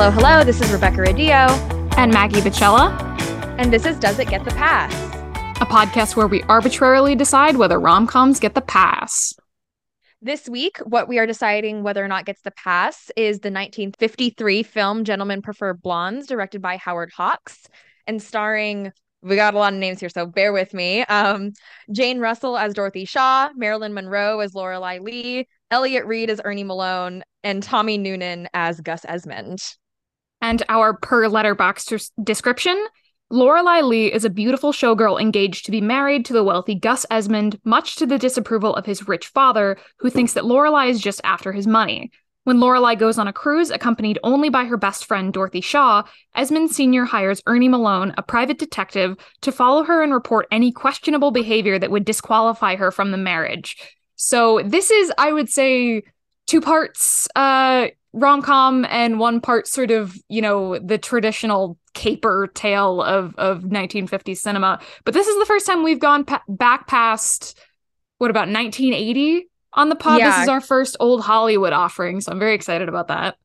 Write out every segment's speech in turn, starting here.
Hello, hello. This is Rebecca Radillo. And Maggie Bacella. And this is Does It Get the Pass? A podcast where we arbitrarily decide whether rom coms get the pass. This week, what we are deciding whether or not gets the pass is the 1953 film Gentlemen Prefer Blondes, directed by Howard Hawks and starring we got a lot of names here, so bear with me. Um, Jane Russell as Dorothy Shaw, Marilyn Monroe as Lorelei Lee, Elliott Reid as Ernie Malone, and Tommy Noonan as Gus Esmond. And our per Letterboxd description Lorelei Lee is a beautiful showgirl engaged to be married to the wealthy Gus Esmond, much to the disapproval of his rich father, who thinks that Lorelei is just after his money. When Lorelei goes on a cruise accompanied only by her best friend Dorothy Shaw, Esmond Sr. hires Ernie Malone, a private detective, to follow her and report any questionable behavior that would disqualify her from the marriage. So this is, I would say, two parts uh, rom com and one part sort of, you know, the traditional caper tale of of 1950s cinema. But this is the first time we've gone pa- back past what about 1980 on the pod. Yeah. This is our first old Hollywood offering, so I'm very excited about that.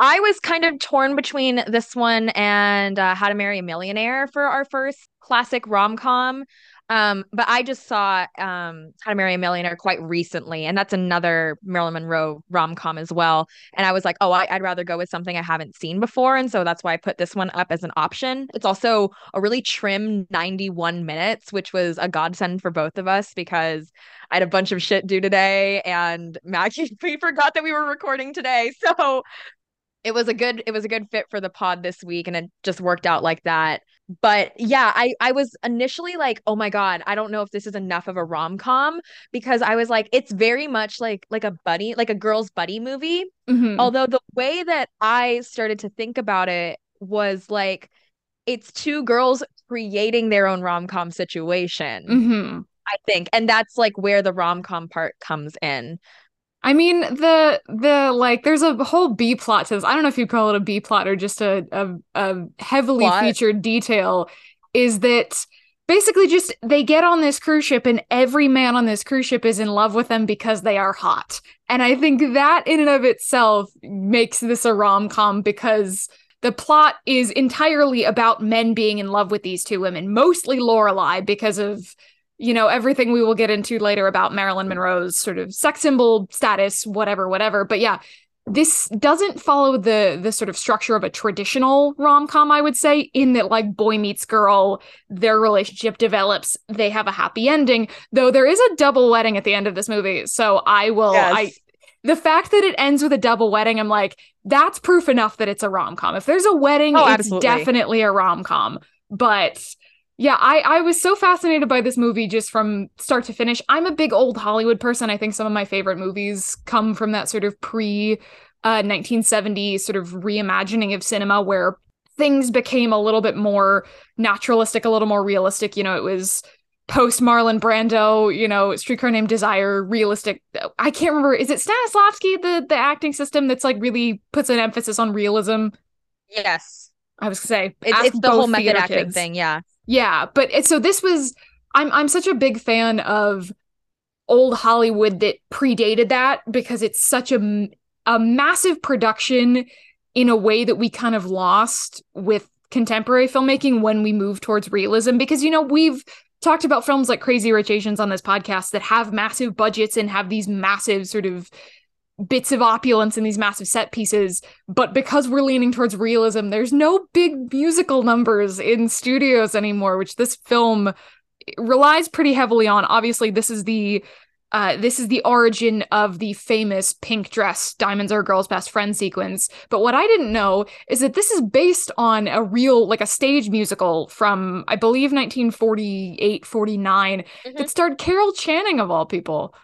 I was kind of torn between this one and uh, How to Marry a Millionaire for our first classic rom com. Um, but I just saw um How to Marry a Millionaire quite recently, and that's another Marilyn Monroe rom com as well. And I was like, oh, I, would rather go with something I haven't seen before, and so that's why I put this one up as an option. It's also a really trim 91 minutes, which was a godsend for both of us because I had a bunch of shit due today, and Maggie we forgot that we were recording today, so it was a good it was a good fit for the pod this week and it just worked out like that but yeah i i was initially like oh my god i don't know if this is enough of a rom-com because i was like it's very much like like a buddy like a girl's buddy movie mm-hmm. although the way that i started to think about it was like it's two girls creating their own rom-com situation mm-hmm. i think and that's like where the rom-com part comes in I mean the the like there's a whole B plot to this. I don't know if you call it a B plot or just a a, a heavily plot. featured detail is that basically just they get on this cruise ship and every man on this cruise ship is in love with them because they are hot. And I think that in and of itself makes this a rom-com because the plot is entirely about men being in love with these two women, mostly Lorelei because of you know, everything we will get into later about Marilyn Monroe's sort of sex symbol status, whatever, whatever. But yeah, this doesn't follow the the sort of structure of a traditional rom-com i would say in that like boy meets girl their relationship develops they have a happy ending though there is a double wedding at the end of this movie so i will yes. i the fact that it ends with a double wedding i'm like that's proof enough that it's a rom-com if there's a wedding oh, it's absolutely. definitely a rom-com but yeah, I, I was so fascinated by this movie just from start to finish. I'm a big old Hollywood person. I think some of my favorite movies come from that sort of pre uh, 1970s sort of reimagining of cinema where things became a little bit more naturalistic, a little more realistic. You know, it was post Marlon Brando, you know, Streetcar Named Desire, realistic. I can't remember. Is it Stanislavski, the the acting system that's like really puts an emphasis on realism? Yes. I was gonna say it's, it's the whole method acting kids. thing. Yeah. Yeah, but so this was I'm I'm such a big fan of old Hollywood that predated that because it's such a a massive production in a way that we kind of lost with contemporary filmmaking when we move towards realism because you know we've talked about films like Crazy Rich Asians on this podcast that have massive budgets and have these massive sort of bits of opulence in these massive set pieces but because we're leaning towards realism there's no big musical numbers in studios anymore which this film relies pretty heavily on. Obviously this is the uh, this is the origin of the famous pink dress diamonds are a girl's best friend sequence. But what i didn't know is that this is based on a real like a stage musical from i believe 1948 49 mm-hmm. that starred carol channing of all people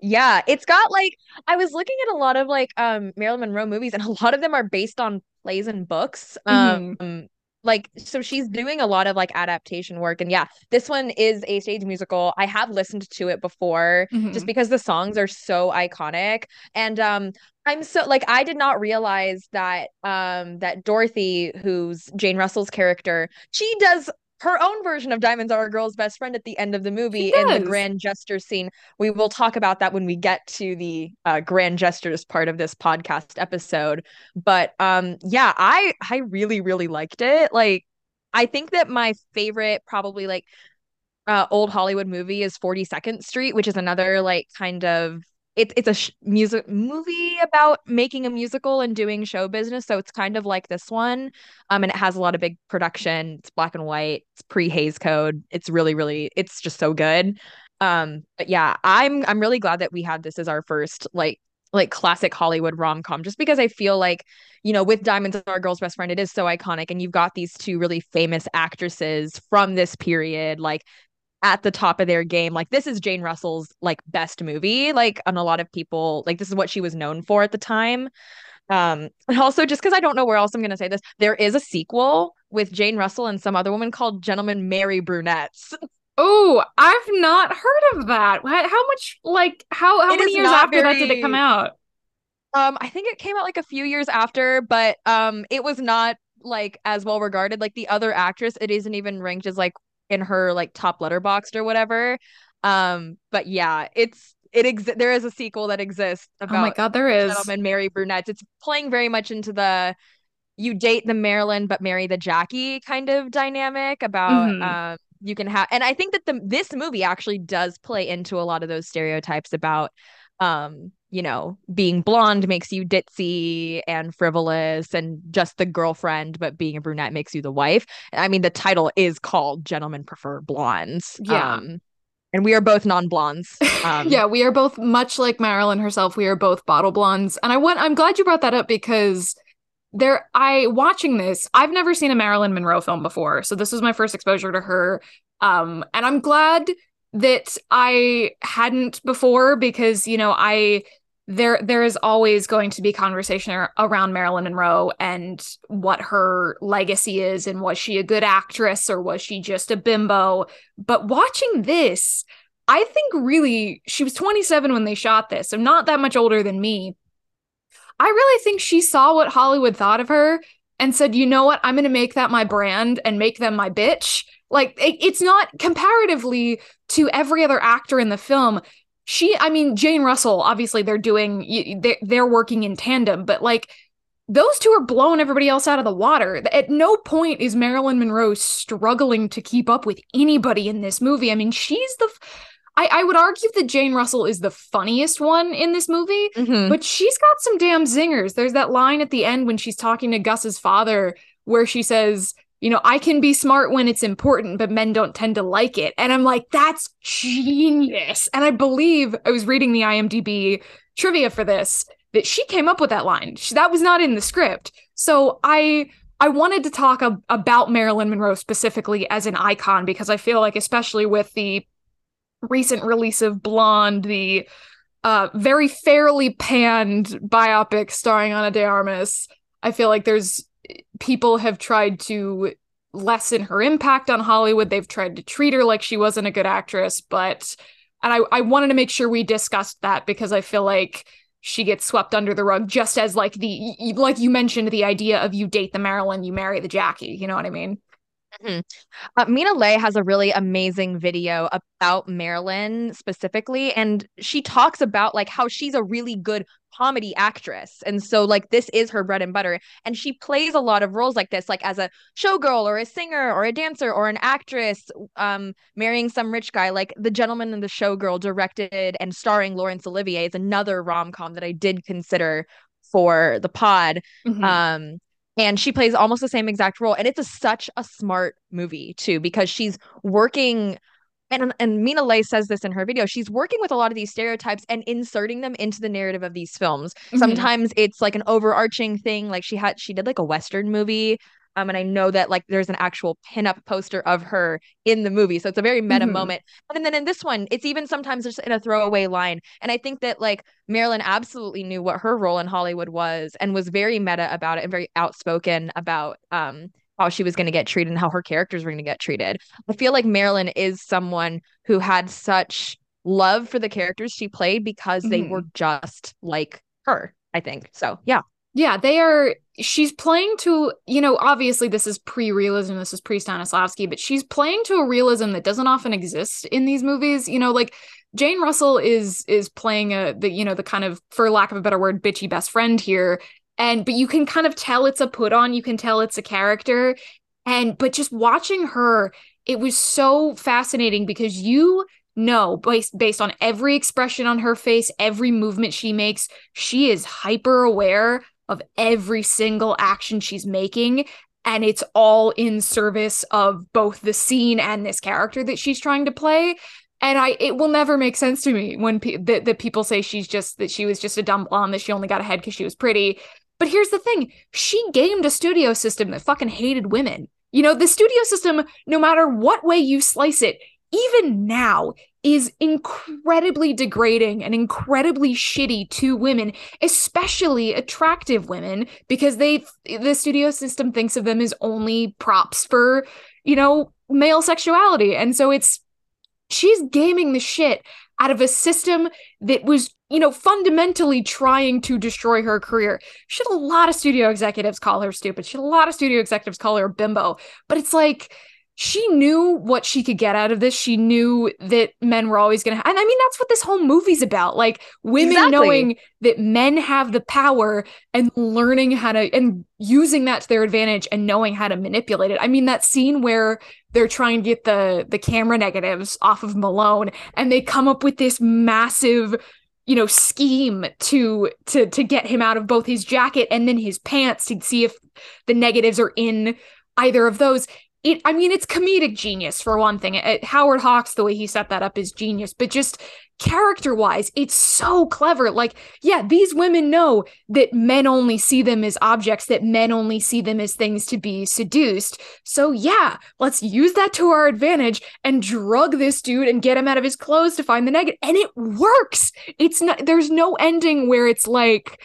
yeah, it's got like I was looking at a lot of like um Marilyn Monroe movies and a lot of them are based on plays and books. Mm-hmm. Um like so she's doing a lot of like adaptation work and yeah, this one is a stage musical. I have listened to it before mm-hmm. just because the songs are so iconic and um I'm so like I did not realize that um that Dorothy who's Jane Russell's character, she does her own version of Diamonds Are a Girl's Best Friend at the end of the movie in the grand gesture scene. We will talk about that when we get to the uh, grand gestures part of this podcast episode. But um, yeah, I I really really liked it. Like, I think that my favorite probably like uh, old Hollywood movie is 42nd Street, which is another like kind of it's it's a sh- music movie about making a musical and doing show business. So it's kind of like this one, um, and it has a lot of big production. It's black and white. It's pre Hays Code. It's really really. It's just so good. Um, but yeah, I'm I'm really glad that we had this as our first like like classic Hollywood rom com, just because I feel like you know with Diamonds Are Girl's Best Friend, it is so iconic, and you've got these two really famous actresses from this period, like at the top of their game. Like this is Jane Russell's like best movie. Like on a lot of people, like this is what she was known for at the time. Um, and also just because I don't know where else I'm gonna say this, there is a sequel with Jane Russell and some other woman called Gentlemen Marry Brunettes. Oh, I've not heard of that. How much like how how it many years after very... that did it come out? Um, I think it came out like a few years after, but um, it was not like as well regarded. Like the other actress, it isn't even ranked as like in her like top Letterboxd or whatever. Um, but yeah, it's it ex- there is a sequel that exists about oh my god there is gentlemen marry brunettes it's playing very much into the you date the marilyn but marry the jackie kind of dynamic about mm-hmm. um you can have and i think that the this movie actually does play into a lot of those stereotypes about um you know, being blonde makes you ditzy and frivolous and just the girlfriend, but being a brunette makes you the wife. I mean, the title is called Gentlemen Prefer Blondes. Yeah. Um, and we are both non-blondes. Um, yeah, we are both much like Marilyn herself. We are both bottle blondes. And I want I'm glad you brought that up because there I watching this, I've never seen a Marilyn Monroe film before. So this was my first exposure to her. Um, and I'm glad that I hadn't before because, you know, I there there is always going to be conversation around Marilyn Monroe and what her legacy is and was she a good actress or was she just a bimbo. But watching this I think really she was 27 when they shot this so not that much older than me. I really think she saw what Hollywood thought of her and said you know what? I'm going to make that my brand and make them my bitch. Like it, it's not comparatively to every other actor in the film she i mean jane russell obviously they're doing they're, they're working in tandem but like those two are blowing everybody else out of the water at no point is marilyn monroe struggling to keep up with anybody in this movie i mean she's the I, I would argue that Jane Russell is the funniest one in this movie, mm-hmm. but she's got some damn zingers. There's that line at the end when she's talking to Gus's father where she says, you know, I can be smart when it's important, but men don't tend to like it. And I'm like, that's genius. And I believe I was reading the IMDb trivia for this that she came up with that line. She, that was not in the script. So I I wanted to talk about Marilyn Monroe specifically as an icon because I feel like especially with the recent release of Blonde, the uh, very fairly panned biopic starring Ana de Armas, I feel like there's people have tried to lessen her impact on Hollywood. They've tried to treat her like she wasn't a good actress, but and I, I wanted to make sure we discussed that because I feel like she gets swept under the rug just as like the like you mentioned the idea of you date the Marilyn, you marry the Jackie. You know what I mean? Mm-hmm. Uh, Mina Le has a really amazing video about Marilyn specifically, and she talks about like how she's a really good comedy actress, and so like this is her bread and butter, and she plays a lot of roles like this, like as a showgirl or a singer or a dancer or an actress, um, marrying some rich guy. Like The Gentleman and the Showgirl, directed and starring Laurence Olivier, is another rom com that I did consider for the pod. Mm-hmm. Um, and she plays almost the same exact role and it's a, such a smart movie too because she's working and and Mina Le says this in her video. She's working with a lot of these stereotypes and inserting them into the narrative of these films. Mm-hmm. Sometimes it's like an overarching thing, like she had she did like a western movie um, and I know that like there's an actual pinup poster of her in the movie. So it's a very meta mm-hmm. moment. And then in this one, it's even sometimes just in a throwaway line. And I think that like Marilyn absolutely knew what her role in Hollywood was and was very meta about it and very outspoken about um how she was going to get treated and how her characters were going to get treated. I feel like Marilyn is someone who had such love for the characters she played because mm-hmm. they were just like her, I think. So, yeah. Yeah, they are she's playing to you know obviously this is pre-realism this is pre-stanislavski but she's playing to a realism that doesn't often exist in these movies. You know like jane russell is is playing a the you know the kind of for lack of a better word bitchy best friend here. And but you can kind of tell it's a put on you can tell it's a character. And but just watching her it was so fascinating because you know based based on every expression on her face every movement she makes she is hyper aware of every single action she's making and it's all in service of both the scene and this character that she's trying to play. And i it will never make sense to me when pe- that, people say she's just that she was just a dumb blonde that she only got ahead because she was pretty. But here's the thing she gamed a studio system that fucking hated women. You know the studio system no matter what way you slice it even now is incredibly degrading and incredibly shitty to women, especially attractive women, because they the studio system thinks of them as only props for, you know, male sexuality. And so it's she's gaming the shit out of a system that was, you know, fundamentally trying to destroy her career. She had a lot of studio executives call her stupid. She had a lot of studio executives call her bimbo. But it's like she knew what she could get out of this. She knew that men were always going to, and I mean, that's what this whole movie's about. Like women exactly. knowing that men have the power and learning how to, and using that to their advantage and knowing how to manipulate it. I mean, that scene where they're trying to get the, the camera negatives off of Malone and they come up with this massive, you know, scheme to, to, to get him out of both his jacket and then his pants to see if the negatives are in either of those it i mean it's comedic genius for one thing it, howard hawks the way he set that up is genius but just character wise it's so clever like yeah these women know that men only see them as objects that men only see them as things to be seduced so yeah let's use that to our advantage and drug this dude and get him out of his clothes to find the negative. and it works it's not there's no ending where it's like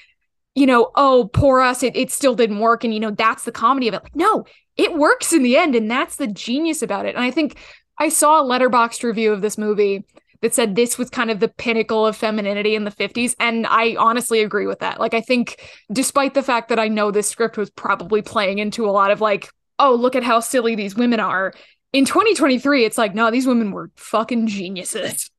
you know, oh, poor us, it, it still didn't work. And, you know, that's the comedy of it. Like, no, it works in the end and that's the genius about it and i think i saw a Letterboxd review of this movie that said this was kind of the pinnacle of femininity in the 50s and i honestly agree with that like i think despite the fact that i know this script was probably playing into a lot of like oh look at how silly these women are in 2023 it's like no these women were fucking geniuses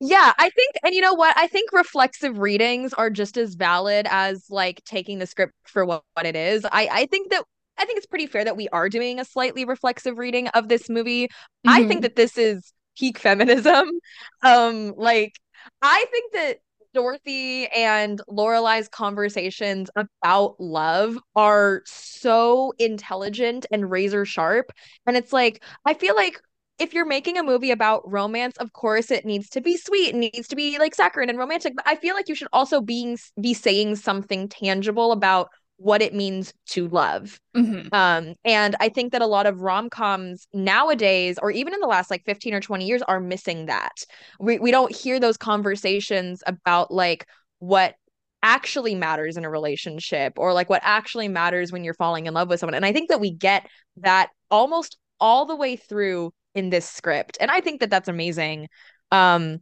yeah, I think, and you know what? I think reflexive readings are just as valid as like taking the script for what, what it is. I, I think that I think it's pretty fair that we are doing a slightly reflexive reading of this movie. Mm-hmm. I think mm-hmm. that this is peak feminism. Um, like I think that Dorothy and Lorelei's conversations about love are so intelligent and razor sharp. And it's like, I feel like if you're making a movie about romance, of course it needs to be sweet, it needs to be like saccharine and romantic. But I feel like you should also be be saying something tangible about what it means to love. Mm-hmm. Um, and I think that a lot of rom coms nowadays, or even in the last like 15 or 20 years, are missing that. We, we don't hear those conversations about like what actually matters in a relationship or like what actually matters when you're falling in love with someone. And I think that we get that almost all the way through in this script. And I think that that's amazing. Um,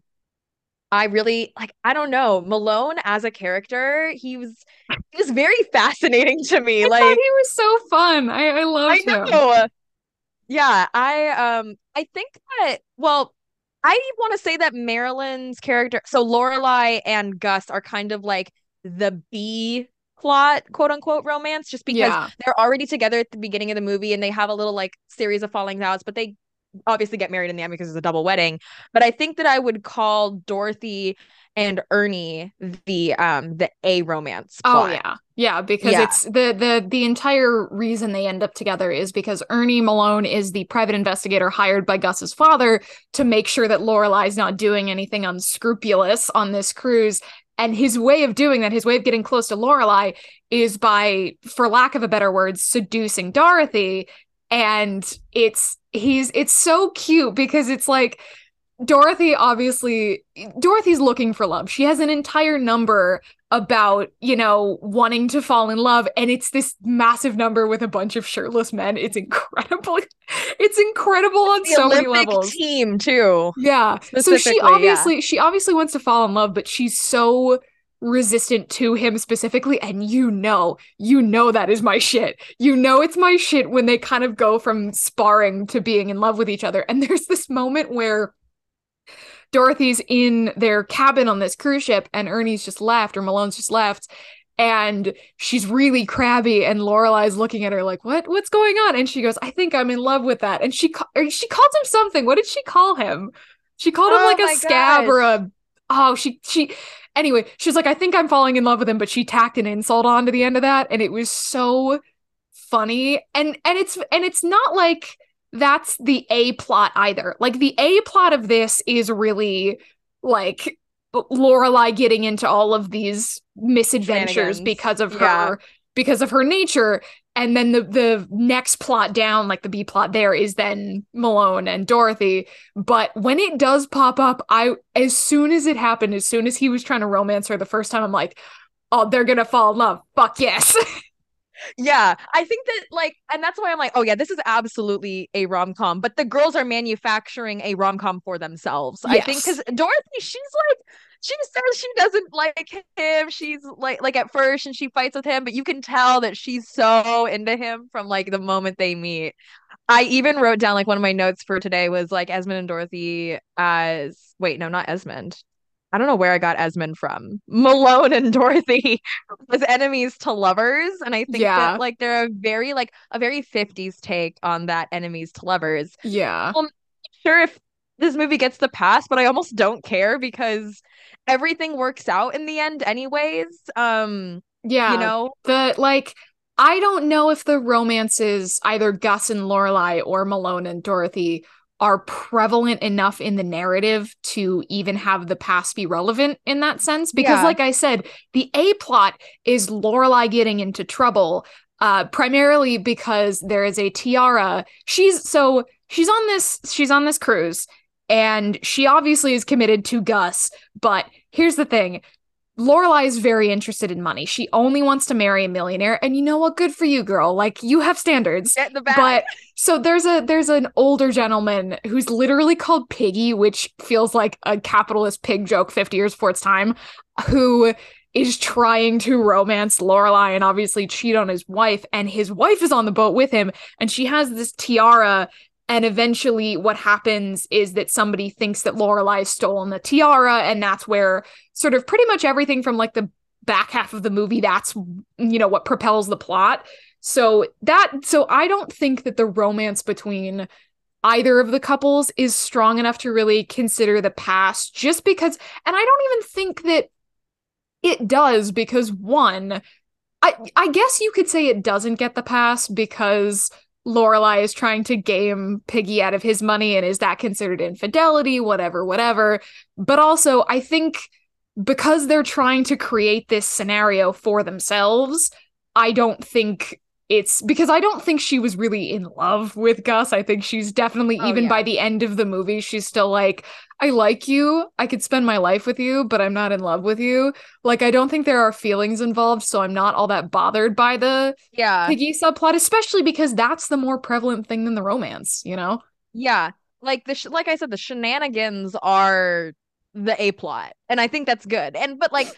I really like I don't know Malone as a character he was he was very fascinating to me I like he was so fun I I loved I know. him yeah I um I think that well I want to say that Marilyn's character so Lorelei and Gus are kind of like the B plot quote unquote romance just because yeah. they're already together at the beginning of the movie and they have a little like series of falling outs but they obviously get married in the end because it's a double wedding. But I think that I would call Dorothy and Ernie the um the A romance. Oh, plot. Oh yeah. Yeah, because yeah. it's the the the entire reason they end up together is because Ernie Malone is the private investigator hired by Gus's father to make sure that Lorelei's not doing anything unscrupulous on this cruise. And his way of doing that, his way of getting close to Lorelei, is by, for lack of a better word, seducing Dorothy. And it's he's it's so cute because it's like Dorothy obviously Dorothy's looking for love. She has an entire number about, you know, wanting to fall in love and it's this massive number with a bunch of shirtless men. It's incredible. It's incredible on so Olympic many levels. Team too. Yeah. So she obviously yeah. she obviously wants to fall in love, but she's so resistant to him specifically and you know you know that is my shit. You know it's my shit when they kind of go from sparring to being in love with each other. And there's this moment where dorothy's in their cabin on this cruise ship and ernie's just left or malone's just left and she's really crabby and Lorelei's looking at her like what? What's going on? And she goes I think I'm in love with that. And she ca- she called him something. What did she call him? She called him Oh like a scab gosh. or a oh she she anyway she's like I think I'm falling in love with him but she tacked an insult on to the end of that and it was so funny. And and it's and it's not like that's the A plot either. Like the A plot of this is really like Lorelei getting into all of these misadventures because of her because of her nature and then the the next plot down like the B plot there is then Malone and Dorothy but when it does pop up I as soon as it happened as soon as he was trying to romance her the first time I'm like oh they're going to fall in love fuck yes Yeah, I think that like, and that's why I'm like, oh yeah, this is absolutely a rom com. But the girls are manufacturing a rom com for themselves. I think because Dorothy, she's like, she says she doesn't like him. She's like, like at first, and she fights with him, but you can tell that she's so into him from like the moment they meet. I even wrote down like one of my notes for today was like Esmond and Dorothy as wait, no, not Esmond. I don't know where I got Esmond from. Malone and Dorothy as enemies to lovers. And I think Yeah. that like they're a very like a very 50s take on that enemies to lovers. yeah I'm Sure if this movie gets the pass, but I almost don't care because everything works out in the end anyways. Um, yeah you know, the like I don't know if the romances either Gus and Lorelei or Malone and Dorothy are prevalent enough in the narrative to even have the past be relevant in that sense because Yeah. like I said the A plot is Lorelei getting into trouble uh primarily because there is a tiara she's so she's on this she's on this cruise and she obviously is committed to Gus but here's the thing Lorelei is very interested in money. She only wants to marry a millionaire, and you know what? Good for you, girl. Like you have standards. get the. But so there's a there's an older gentleman who's literally called Piggy, which feels like a capitalist pig joke 50 years before its time, who is trying to romance Lorelei and obviously cheat on his wife, and his wife is on the boat with him, and she has this tiara. And eventually, what happens is that somebody thinks that Lorelei stolen the tiara, and that's where sort of pretty much everything from like the back half of the movie that's you know what propels the plot. So that so i don't think that the romance between either of the couples is strong enough to really consider the past just because and i don't even think that it does because one i i guess you could say it doesn't get the pass because Lorelei is trying to game Piggy out of his money and is that considered infidelity? Whatever whatever. But also i think because they're trying to create this scenario for themselves, I don't think it's because I don't think she was really in love with Gus. I think she's definitely, Oh, even yeah. by the end of the movie, she's still like, I like you. I could spend my life with you, but I'm not in love with you. Like, I don't think there are feelings involved. So I'm not all that bothered by the yeah. Piggy subplot, especially because that's the more prevalent thing than the romance, you know? Yeah. Like the sh- like I said, the shenanigans are the A plot. And I think that's good. And but like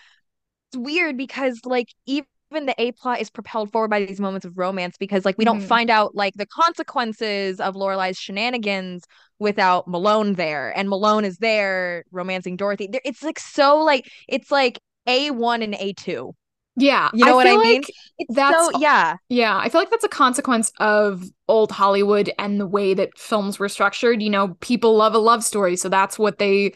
it's weird because like even the A plot is propelled forward by these moments of romance because like we don't Mhm. find out like the consequences of Lorelei's shenanigans without Malone there. And Malone is there romancing Dorothy. It's like so like it's like A1 and A2. Yeah. You know what I mean? like It's That's- so yeah. Yeah, I feel like that's a consequence of old Hollywood and the way that films were structured. You know, people love a love story, so that's what they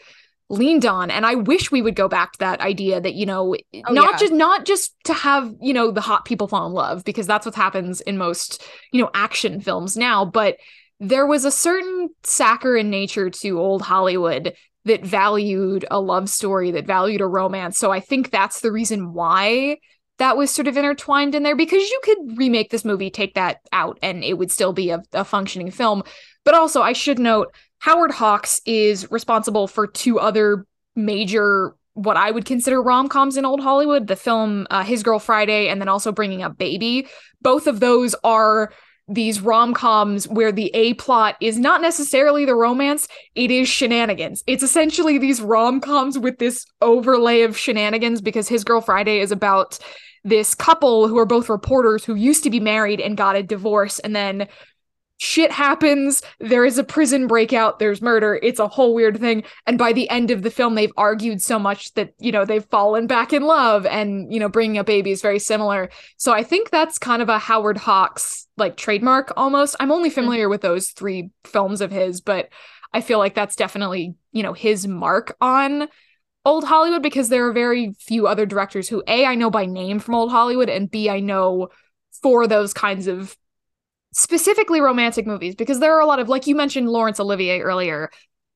leaned on. And I wish we would go back to that idea that, you know, Oh, not yeah. just not just to have, you know, the hot people fall in love because that's what happens in most, you know, action films now, but there was a certain saccharine nature to old Hollywood that valued a love story, that valued a romance. So I think that's the reason why that was sort of intertwined in there because you could remake this movie, take that out, and it would still be a, a functioning film. But also, I should note Howard Hawks is responsible for two other major, what I would consider rom coms in old Hollywood the film uh, His Girl Friday, and then also Bringing Up Baby. Both of those are these rom-coms where the A plot is not necessarily the romance, it is shenanigans. It's essentially these rom-coms with this overlay of shenanigans because His Girl Friday is about this couple who are both reporters who used to be married and got a divorce and then shit happens there is a prison breakout there's murder it's a whole weird thing. And by the end of the film they've argued so much that you know they've fallen back in love and you know bringing up baby is very similar. So i think that's kind of a howard hawks like trademark almost. I'm only familiar mm-hmm. with those three films of his but i feel like that's definitely you know his mark on old hollywood because there are very few other directors who a i know by name from old hollywood and b i know for those kinds of specifically romantic movies because there are a lot of like you mentioned Laurence Olivier earlier.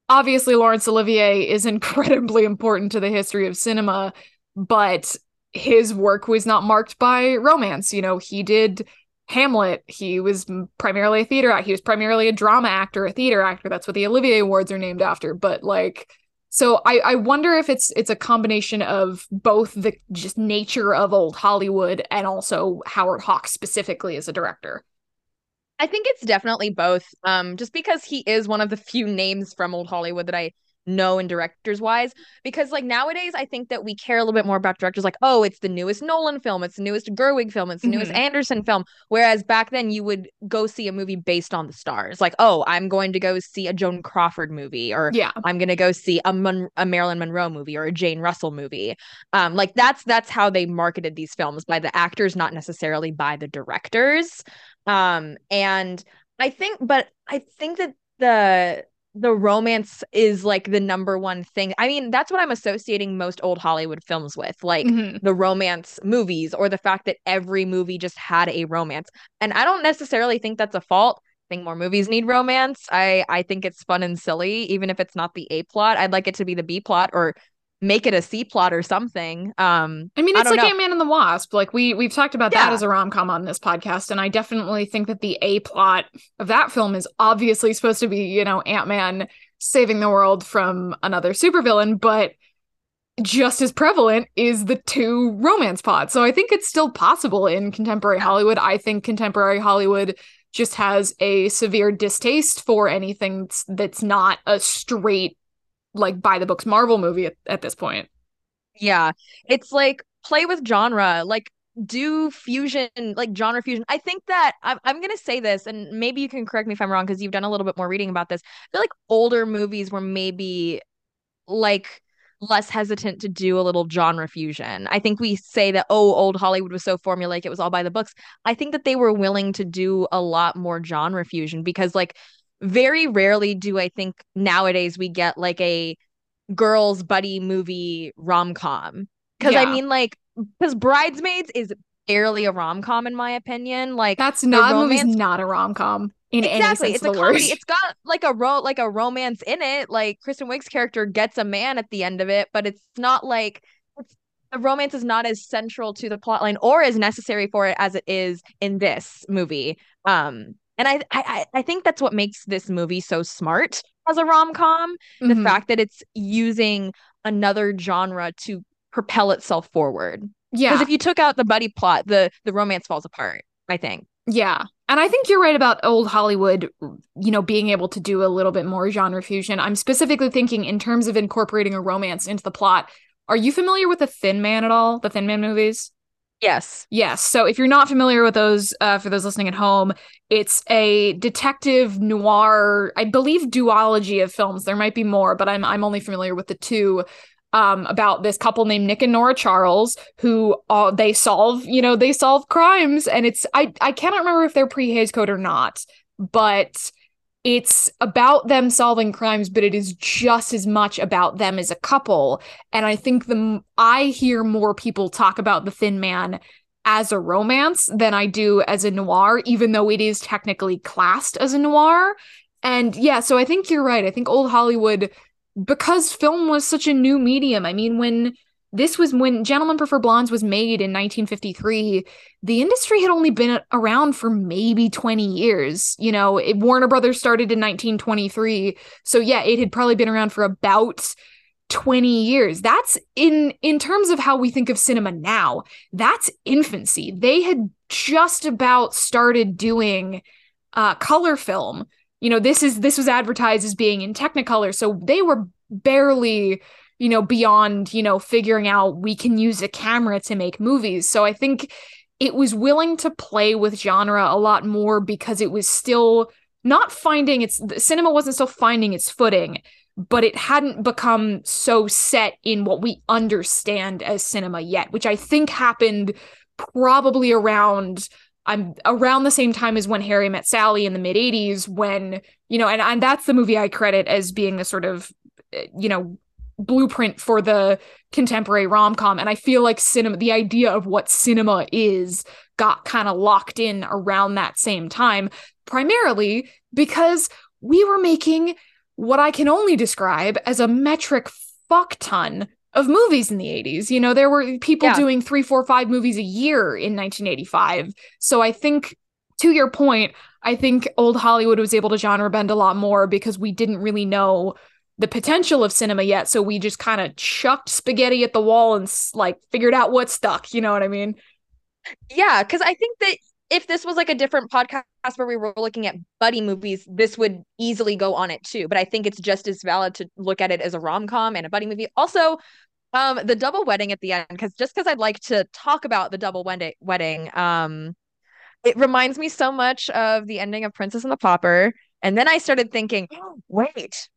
Obviously Laurence Olivier is incredibly important to the history of cinema, but his work was not marked by romance. You know, he did Hamlet. He was primarily a theater actor. He was primarily a drama actor, a theater actor. That's what the Olivier Awards are named after. But like so I, I wonder if it's it's a combination of both the just nature of old Hollywood and also Howard Hawks specifically as a director. I think it's definitely both. Um, just because he is one of the few names from old Hollywood that I know and directors wise because like nowadays i think that we care a little bit more about directors like oh it's the newest nolan film it's the newest gerwig film it's the mm-hmm. newest anderson film whereas back then you would go see a movie based on the stars like oh i'm going to go see a joan crawford movie or yeah i'm going to go see a, Mon- a marilyn monroe movie or a jane russell movie um like that's that's how they marketed these films by the actors not necessarily by the directors um and i think but i think that the the romance is like the number one thing. I mean, that's what I'm associating most old Hollywood films with, like mm-hmm. the romance movies or the fact that every movie just had a romance. And I don't necessarily think that's a fault. I think more movies need romance. I I think it's fun and silly even if it's not the A plot. I'd like it to be the B plot or make it a C plot or something. Um, I mean, it's I like Ant Man and the Wasp. Like we we've talked about yeah. that as a rom com on this podcast, and I definitely think that the A plot of that film is obviously supposed to be, you know, Ant Man saving the world from another supervillain, but just as prevalent is the two romance plots. So I think it's still possible in contemporary Hollywood. I think contemporary Hollywood just has a severe distaste for anything that's not a straight like by the books Marvel movie at, at this point. Yeah. It's like play with genre, like do fusion, like genre fusion. I think that I'm, I'm going to say this, and maybe you can correct me if I'm wrong because you've done a little bit more reading about this. I feel like older movies were maybe like less hesitant to do a little genre fusion. I think we say that, oh, old Hollywood was so formulaic, it was all by the books. I think that they were willing to do a lot more genre fusion because, like, very rarely do I think nowadays we get like a girls buddy movie rom com. Because yeah. I mean, like, because Bridesmaids is barely a rom com in my opinion. Like that's not romance- movie's not a rom com in exactly. any sense it's a comedy. It's got like a ro like a romance in it. Like Kristen Wiig's character gets a man at the end of it, but it's not like it's, the romance is not as central to the plotline or as necessary for it as it is in this movie. Um, and I, I I think that's what makes this movie so smart as a rom com. Mm-hmm. The fact that it's using another genre to propel itself forward. Yeah. Because if you took out the buddy plot, the the romance falls apart. I think. Yeah. And I think you're right about old Hollywood, you know, being able to do a little bit more genre fusion. I'm specifically thinking in terms of incorporating a romance into the plot. Are you familiar with the Thin Man at all? The Thin Man movies? Yes. Yes. So if you're not familiar with those, uh, for those listening at home, it's a detective noir, I believe, duology of films. There might be more, but I'm I'm only familiar with the two. Um, about this couple named Nick and Nora Charles, who uh, they solve, you know, they solve crimes, and it's I I cannot remember if they're pre Hays Code or not, but it's about them solving crimes but it is just as much about them as a couple. And i think the i hear more people talk about the thin man as a romance than i do as a noir even though it is technically classed as a noir. And yeah so i think you're right. I think old hollywood because film was such a new medium i mean when this was when Gentlemen Prefer Blondes was made in 1953. The industry had only been around for maybe 20 years. You know, it, Warner Brothers started in 1923. So yeah, it had probably been around for about 20 years. That's in in terms of how we think of cinema now. That's infancy. They had just about started doing uh, color film. You know, this is this was advertised as being in Technicolor, so they were barely you know beyond you know figuring out we can use a camera to make movies. So i think it was willing to play with genre a lot more because it was still not finding its the cinema wasn't still finding its footing but it hadn't become so set in what we understand as cinema yet which i think happened probably around I'm around the same time as when Harry met Sally in the mid 80s when you know and, and that's the movie I credit as being the sort of eh, you know blueprint for the contemporary rom-com and i feel like cinema the idea of what cinema is got kind of locked in around that same time primarily because we were making what i can only describe as a metric fuck ton of movies in the 80s you know there were people yeah. doing three four five movies a year in 1985 so i think to your point i think old hollywood was able to genre bend a lot more because we didn't really know the potential of cinema yet so we just kind of chucked spaghetti at the wall and like figured out what stuck you know what i mean? Yeah because i think that if this was like a different podcast where we were looking at buddy movies this would easily go on it too but i think it's just as valid to look at it as a rom-com and a buddy movie. Also um the double wedding at the end because just because i'd like to talk about the double wedding wedding um it reminds me so much of the ending of princess and the pauper and then i started thinking oh, wait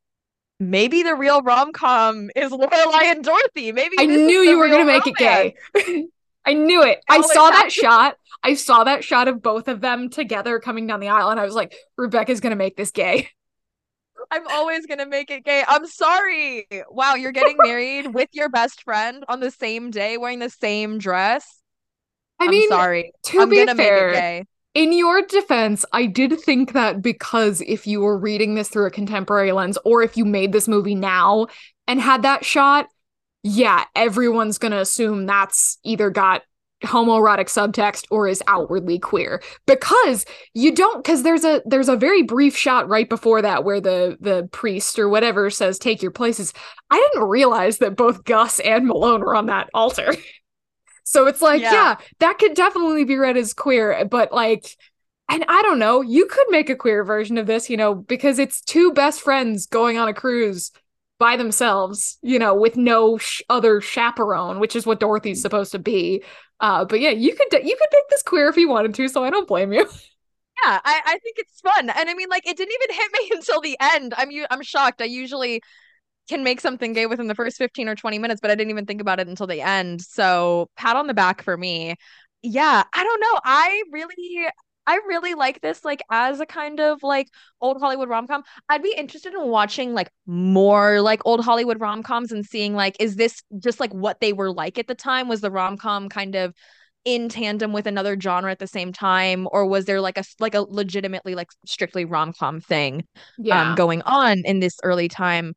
maybe the real rom com is Lorelei and Dorothy. Maybe I knew you were gonna make it gay. I knew it. I saw that shot. I saw that shot of both of them together coming down the aisle, and I was like, Rebecca's gonna make this gay. I'm always gonna make it gay. I'm sorry. Wow, you're getting married with your best friend on the same day, wearing the same dress. I I'm mean, sorry. To I'm be gonna fair, make it gay in your defense, I did think that because if you were reading this through a contemporary lens, or if you made this movie now and had that shot, yeah, everyone's gonna assume that's either got homoerotic subtext or is outwardly queer. Because you don't because there's a there's a very brief shot right before that where the the priest or whatever says take your places. I didn't realize that both gus and malone were on that altar So it's like, yeah. yeah, that could definitely be read as queer, but like, and I don't know, you could make a queer version of this, you know, because it's two best friends going on a cruise by themselves, you know, with no sh- other chaperone, which is what Dorothy's supposed to be. Uh, but yeah, you could you could make this queer if you wanted to, so I don't blame you. Yeah, I, I think it's fun, and I mean, like, it didn't even hit me until the end. I'm I'm shocked. I usually can make something gay within the first 15 or 20 minutes, but I didn't even think about it until the end. So pat on the back for me. Yeah, I don't know. I really I really like this like as a kind of like old Hollywood rom-com. I'd be interested in watching like more like old Hollywood rom-coms and seeing like is this just like what they were like at the time? Was the rom-com kind of in tandem with another genre at the same time or was there like a like a legitimately like strictly rom-com thing yeah. um going on in this early time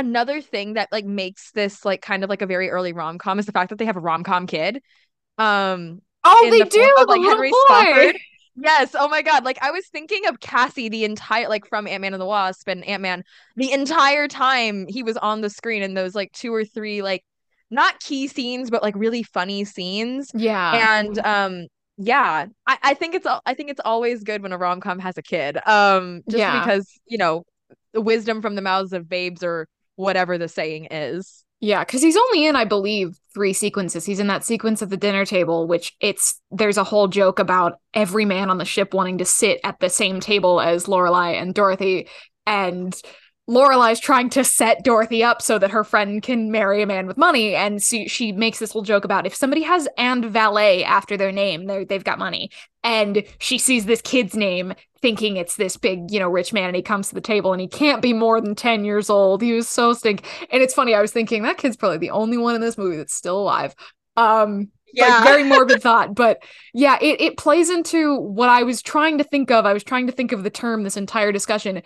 another thing that like makes this like kind of like a very early rom com is the fact that they have a rom com kid. Um, oh, they the do, of, like Henry Spofford. Yes. Oh my god. Like I was thinking of Cassie the entire like from Ant Man and the Wasp and Ant Man the entire time he was on the screen in those like two or three like not key scenes but like really funny scenes. Yeah. And um yeah, I, I think it's I think it's always good when a rom com has a kid. Um, just yeah. because you know the wisdom from the mouths of babes or whatever the saying is. Yeah, because he's only in, I believe, three sequences. He's in that sequence at the dinner table, which it's there's a whole joke about every man on the ship wanting to sit at the same table as Lorelei and Dorothy, and Lorelei's trying to set Dorothy up so that her friend can marry a man with money, and she, she makes this whole joke about if somebody has and valet after their name, they've got money. And she sees this kid's name, thinking it's this big, you know, rich man, and he comes to the table, and he can't be more than ten years old. He was so stink. And it's funny, I was thinking that kid's probably the only one in this movie that's still alive. Um, yeah, like, very morbid thought, but yeah, it it plays into what I was trying to think of. I was trying to think of the term this entire discussion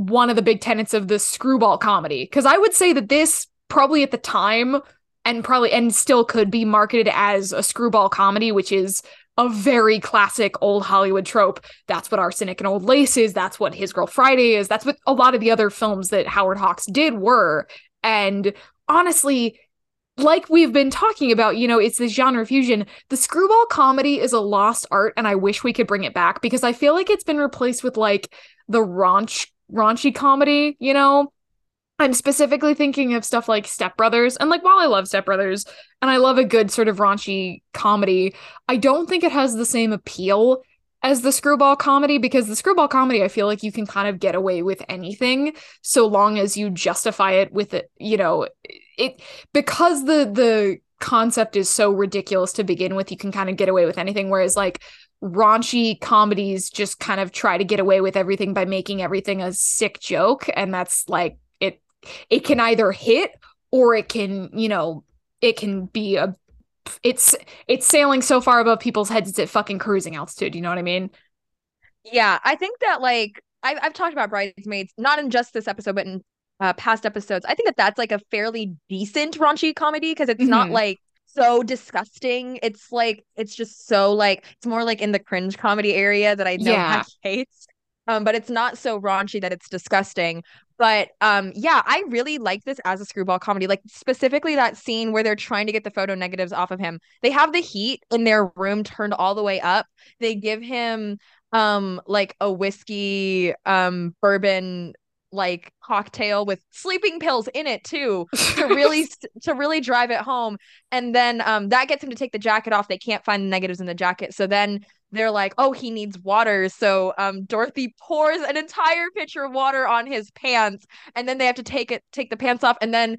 one of the big tenets of the screwball comedy. Because I would say that this probably at the time and probably and still could be marketed as a screwball comedy, which is a very classic old Hollywood trope. That's what Arsenic and Old Lace is. That's what His Girl Friday is. That's what a lot of the other films that Howard Hawks did were. And honestly, like we've been talking about, you know, it's this genre fusion. The screwball comedy is a lost art, and I wish we could bring it back because I feel like it's been replaced with like the raunch raunchy comedy, you know? I'm specifically thinking of stuff like Step Brothers. And like while I love Step Brothers and I love a good sort of raunchy comedy, I don't think it has the same appeal as the screwball comedy because the screwball comedy I feel like you can kind of get away with anything so long as you justify it with it, you know, it because the the concept is so ridiculous to begin with, you can kind of get away with anything whereas like raunchy comedies just kind of try to get away with everything by making everything a sick joke. And that's like it it can either hit or it can you know it can be a it's it's sailing so far above people's heads it's at fucking cruising altitude. You know what i mean? Yeah i think that like i've, I've talked about bridesmaids not in just this episode but in uh, past episodes. I think that that's like a fairly decent raunchy comedy because it's mm-hmm. not like so disgusting. It's like it's just so like it's more like in the cringe comedy area that I know yeah. I hate. Um, but it's not so raunchy that it's disgusting. But um, yeah, I really like this as a screwball comedy. Like specifically that scene where they're trying to get the photo negatives off of him. They have the heat in their room turned all the way up. They give him um like a whiskey um bourbon like cocktail with sleeping pills in it too to really to really drive it home. And then um that gets him to take the jacket off. They can't find the negatives in the jacket. So then they're like oh he needs water. So um dorothy pours an entire pitcher of water on his pants and then they have to take it take the pants off. And then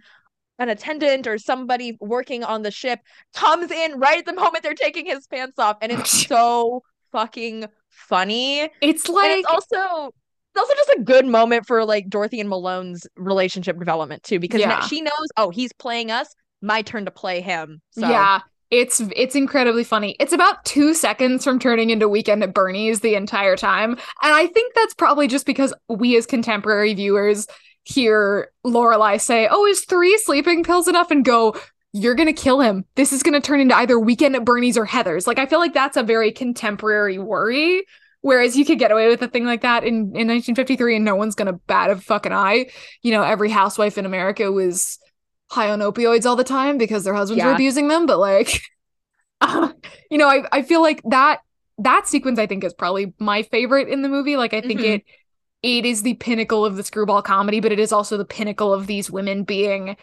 an attendant or somebody working on the ship comes in right at the moment they're taking his pants off. And it's so fucking funny. It's like and it's also also just a good moment for like Dorothy and Malone's relationship development too, because yeah. she knows, oh, he's playing us. My turn to play him. So. Yeah, it's it's incredibly funny. It's about two seconds from turning into Weekend at Bernie's the entire time, and I think that's probably just because we as contemporary viewers hear Lorelei say, "Oh, is three sleeping pills enough?" and go, "You're gonna kill him. This is gonna turn into either Weekend at Bernie's or Heathers." Like I feel like that's a very contemporary worry Whereas you could get away with a thing like that in, in 1953 and no one's gonna bat a fucking eye. You know, every housewife in America was high on opioids all the time because their husbands yeah. were abusing them. But like, uh, you know, I, I feel like that that sequence I think is probably my favorite in the movie. Like I think mm-hmm. it it is the pinnacle of the screwball comedy, but it is also the pinnacle of these women being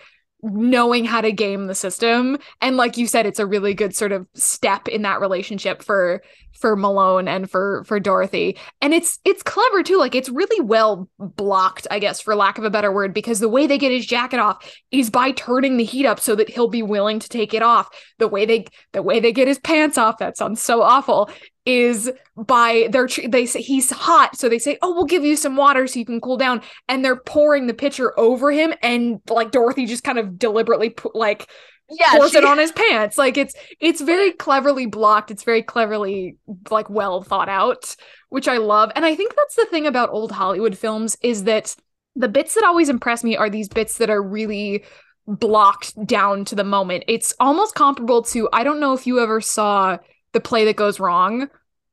knowing how to game the system and like you said it's a really good sort of step in that relationship for for Malone and for for Dorothy. And it's it's clever too like it's really well blocked I guess for lack of a better word because the way they get his jacket off is by turning the heat up so that he'll be willing to take it off. The way they the way they get his pants off that sounds so awful is by their they say he's hot so they say oh we'll give you some water so you can cool down. And they're pouring the pitcher over him and like dorothy just kind of deliberately put like yeah, pours she... it on his pants. Like it's it's very cleverly blocked. It's very cleverly like well thought out which i love. And i think that's the thing about old hollywood films is that the bits that always impress me are these bits that are really blocked down to the moment. It's almost comparable to i don't know if you ever saw the play that goes wrong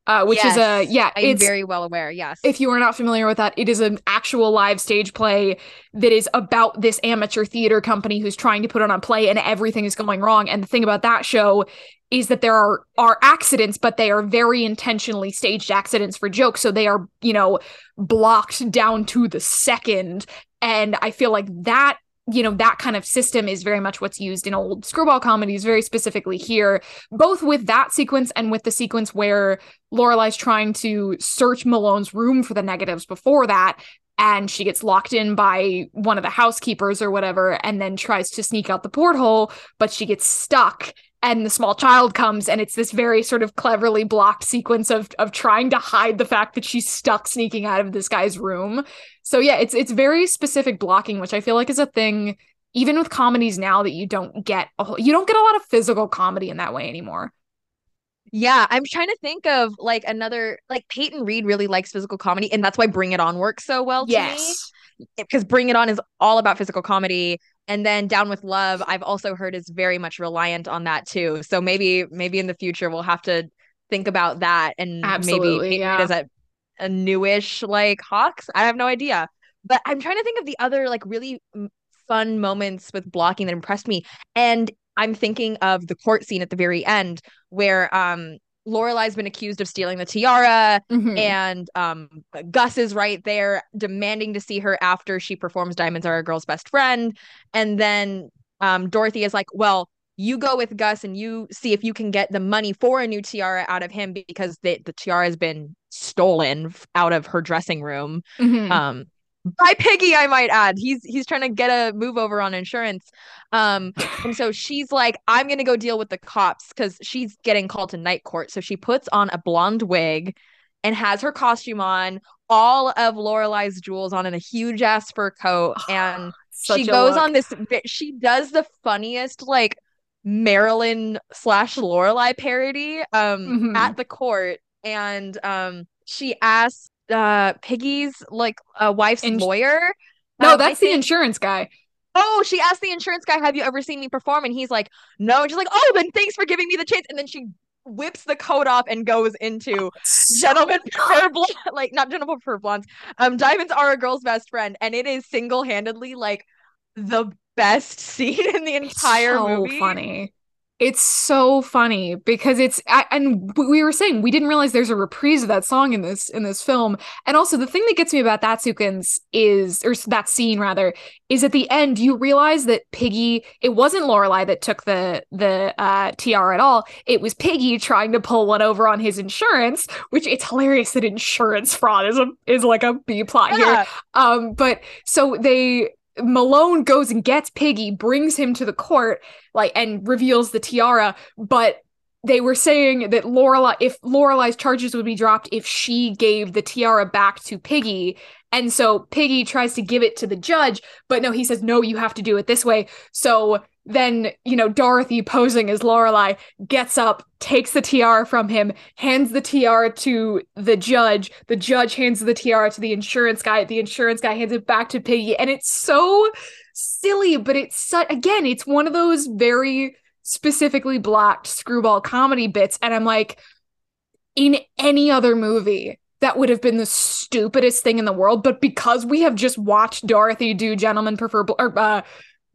uh, which yes, is a yeah i'm it's very well aware yes. if you are not familiar with that it is an actual live stage play that is about this amateur theater company who's trying to put on a play and everything is going wrong. And the thing about that show is that there are are accidents but they are very intentionally staged accidents for jokes. So they are you know blocked down to the second. And i feel like that you know that kind of system is very much what's used in old screwball comedies very specifically here both with that sequence and with the sequence where Lorelei's trying to search Malone's room for the negatives before that and she gets locked in by one of the housekeepers or whatever and then tries to sneak out the porthole but she gets stuck and the small child comes and it's this very sort of cleverly blocked sequence of of trying to hide the fact that she's stuck sneaking out of this guy's room. So yeah, it's it's very specific blocking which I feel like is a thing even with comedies now that you don't get a whole, you don't get a lot of physical comedy in that way anymore. Yeah, I'm trying to think of like another like Peyton Reed really likes physical comedy and that's why Bring It On works so well to yes. me. Because Bring It On is all about physical comedy and then down with love i've also heard is very much reliant on that too. So maybe maybe in the future we'll have to think about that and Absolutely, maybe yeah. as a, a newish like hawks. I have no idea. But i'm trying to think of the other like really fun moments with blocking that impressed me. And I'm thinking of the court scene at the very end where um Lorelei's been accused of stealing the tiara, mm-hmm. and um, Gus is right there demanding to see her after she performs Diamonds Are a Girl's Best Friend. And then um, Dorothy is like, Well, you go with Gus and you see if you can get the money for a new tiara out of him because the, the tiara has been stolen out of her dressing room. Mm-hmm. Um, by Piggy, I might add. He's he's trying to get a move over on insurance. Um, and so she's like, I'm gonna go deal with the cops because she's getting called to night court. So she puts on a blonde wig and has her costume on, all of Lorelei's jewels on, and a huge ass fur coat. And she goes look. on this. She does the funniest like Marilyn slash Lorelei parody um mm-hmm. at the court, and um she asks uh Piggy's like uh, wife's Ins- lawyer. No, um, that's the insurance guy. Oh, she asked the insurance guy, "Have you ever seen me perform?" And he's like, "No." And she's like, "Oh, then thanks for giving me the chance." And then she whips the coat off and goes into gentlemen prefer blonde, like not gentlemen prefer blondes. Um, diamonds are a girl's best friend, and it is single handedly like the best scene in the entire so movie. Funny. It's so funny because it's and we were saying we didn't realize there's a reprise of that song in this in this film. And also the thing that gets me about that sequence is or that scene rather is at the end you realize that Piggy it wasn't Lorelei that took the the uh, tiara at all. It was Piggy trying to pull one over on his insurance, which it's hilarious that insurance fraud is a is like a B plot yeah. here. Um but so they Malone goes and gets Piggy, brings him to the court, like, and reveals the tiara. But they were saying that Lorelei, if Lorelei's charges would be dropped if she gave the tiara back to Piggy, and so Piggy tries to give it to the judge, but no, he says no, you have to do it this way. So then, you know, Dorothy posing as Lorelei gets up, takes the tiara from him, hands the tiara to the judge. The judge hands the tiara to the insurance guy. The insurance guy hands it back to Piggy. And it's so silly, but it's again, it's one of those very specifically blocked screwball comedy bits. And I'm like, in any other movie, that would have been the stupidest thing in the world. But because we have just watched Dorothy do Gentlemen Prefer, or uh,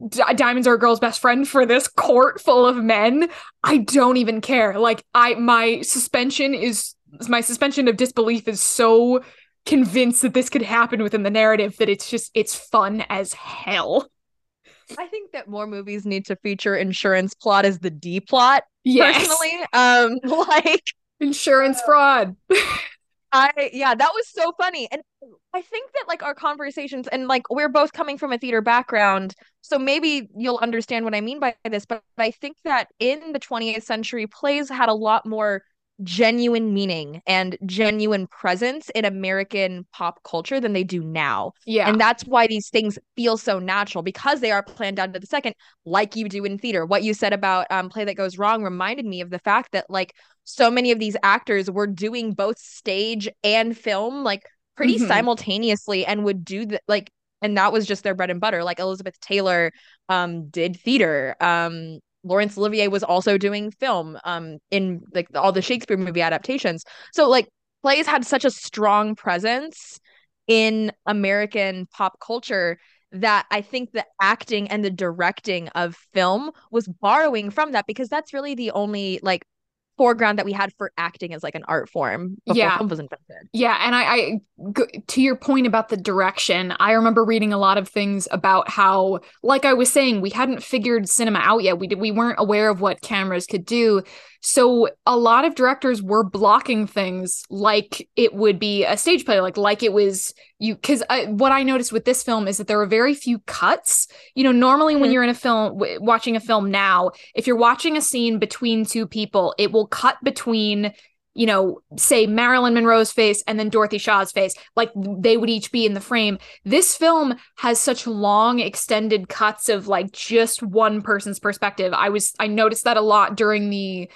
D- diamonds are a girl's best friend for this court full of men. I don't even care. Like i my suspension is my suspension of disbelief is so convinced that this could happen within the narrative that it's just it's fun as hell. I think that more movies need to feature insurance plot as the d plot yes. personally. Um like insurance fraud. I yeah, that was so funny. And I think that like our conversations and like we're both coming from a theater background, so maybe you'll understand what I mean by this, but I think that in the 20th century plays had a lot more genuine meaning and genuine presence in American pop culture than they do now. Yeah. And that's why these things feel so natural because they are planned down to the second, like you do in theater. What you said about um, Play That Goes Wrong reminded me of the fact that like so many of these actors were doing both stage and film like pretty mm-hmm. simultaneously and would do that like and that was just their bread and butter. Like elizabeth taylor um did theater. Um laurence olivier was also doing film um in like all the shakespeare movie adaptations. So like plays had such a strong presence in american pop culture that I think the acting and the directing of film was borrowing from that because that's really the only like foreground that we had for acting as like an art form yeah. film was invented. Yeah, and I, I to your point about the direction, I remember reading a lot of things about how, like I was saying, we hadn't figured cinema out yet. We did, we weren't aware of what cameras could do. So a lot of directors were blocking things like it would be a stage play, like like it was you. Because what I noticed with this film is that there were very few cuts. You know, normally mm-hmm. when you're in a film w- watching a film now, if you're watching a scene between two people, it will cut between you know, say Marilyn Monroe's face and then Dorothy Shaw's face, like they would each be in the frame. This film has such long extended cuts of like just one person's perspective. I was I noticed that a lot during the